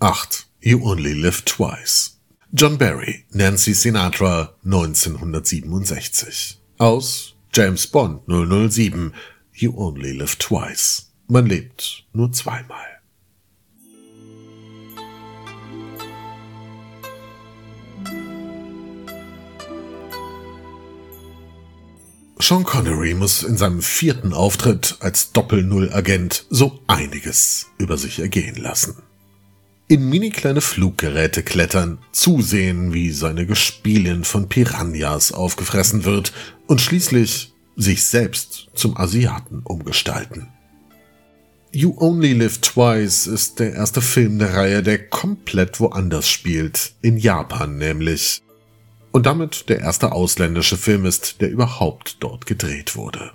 8. You Only Live Twice. John Barry, Nancy Sinatra, 1967. Aus James Bond 007. You Only Live Twice. Man lebt nur zweimal. Sean Connery muss in seinem vierten Auftritt als Doppel-Null-Agent so einiges über sich ergehen lassen. In mini-kleine Fluggeräte klettern, zusehen, wie seine Gespielin von Piranhas aufgefressen wird und schließlich sich selbst zum Asiaten umgestalten. You Only Live Twice ist der erste Film der Reihe, der komplett woanders spielt, in Japan nämlich und damit der erste ausländische Film ist, der überhaupt dort gedreht wurde.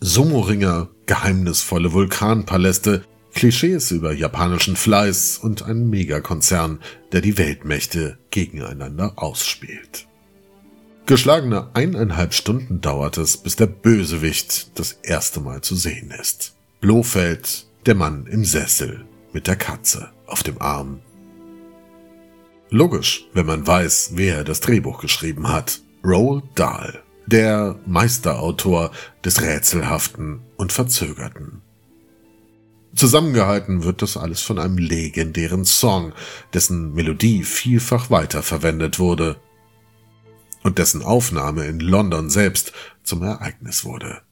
Sumo-Ringer, geheimnisvolle Vulkanpaläste, Klischees über japanischen Fleiß und ein Megakonzern, der die Weltmächte gegeneinander ausspielt. Geschlagene eineinhalb Stunden dauert es, bis der Bösewicht das erste Mal zu sehen ist. Blofeld, der Mann im Sessel mit der Katze auf dem Arm Logisch, wenn man weiß, wer das Drehbuch geschrieben hat. Roald Dahl, der Meisterautor des Rätselhaften und Verzögerten. Zusammengehalten wird das alles von einem legendären Song, dessen Melodie vielfach weiterverwendet wurde und dessen Aufnahme in London selbst zum Ereignis wurde.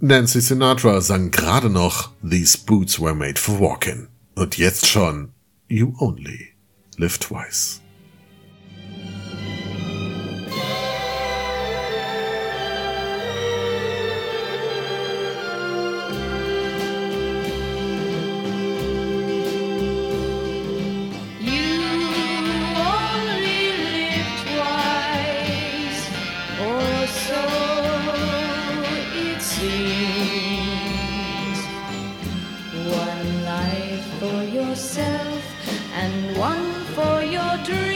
Nancy Sinatra sang gerade noch These Boots Were Made for Walking und jetzt schon You Only live twice. dreams. One life for yourself and one for your dreams.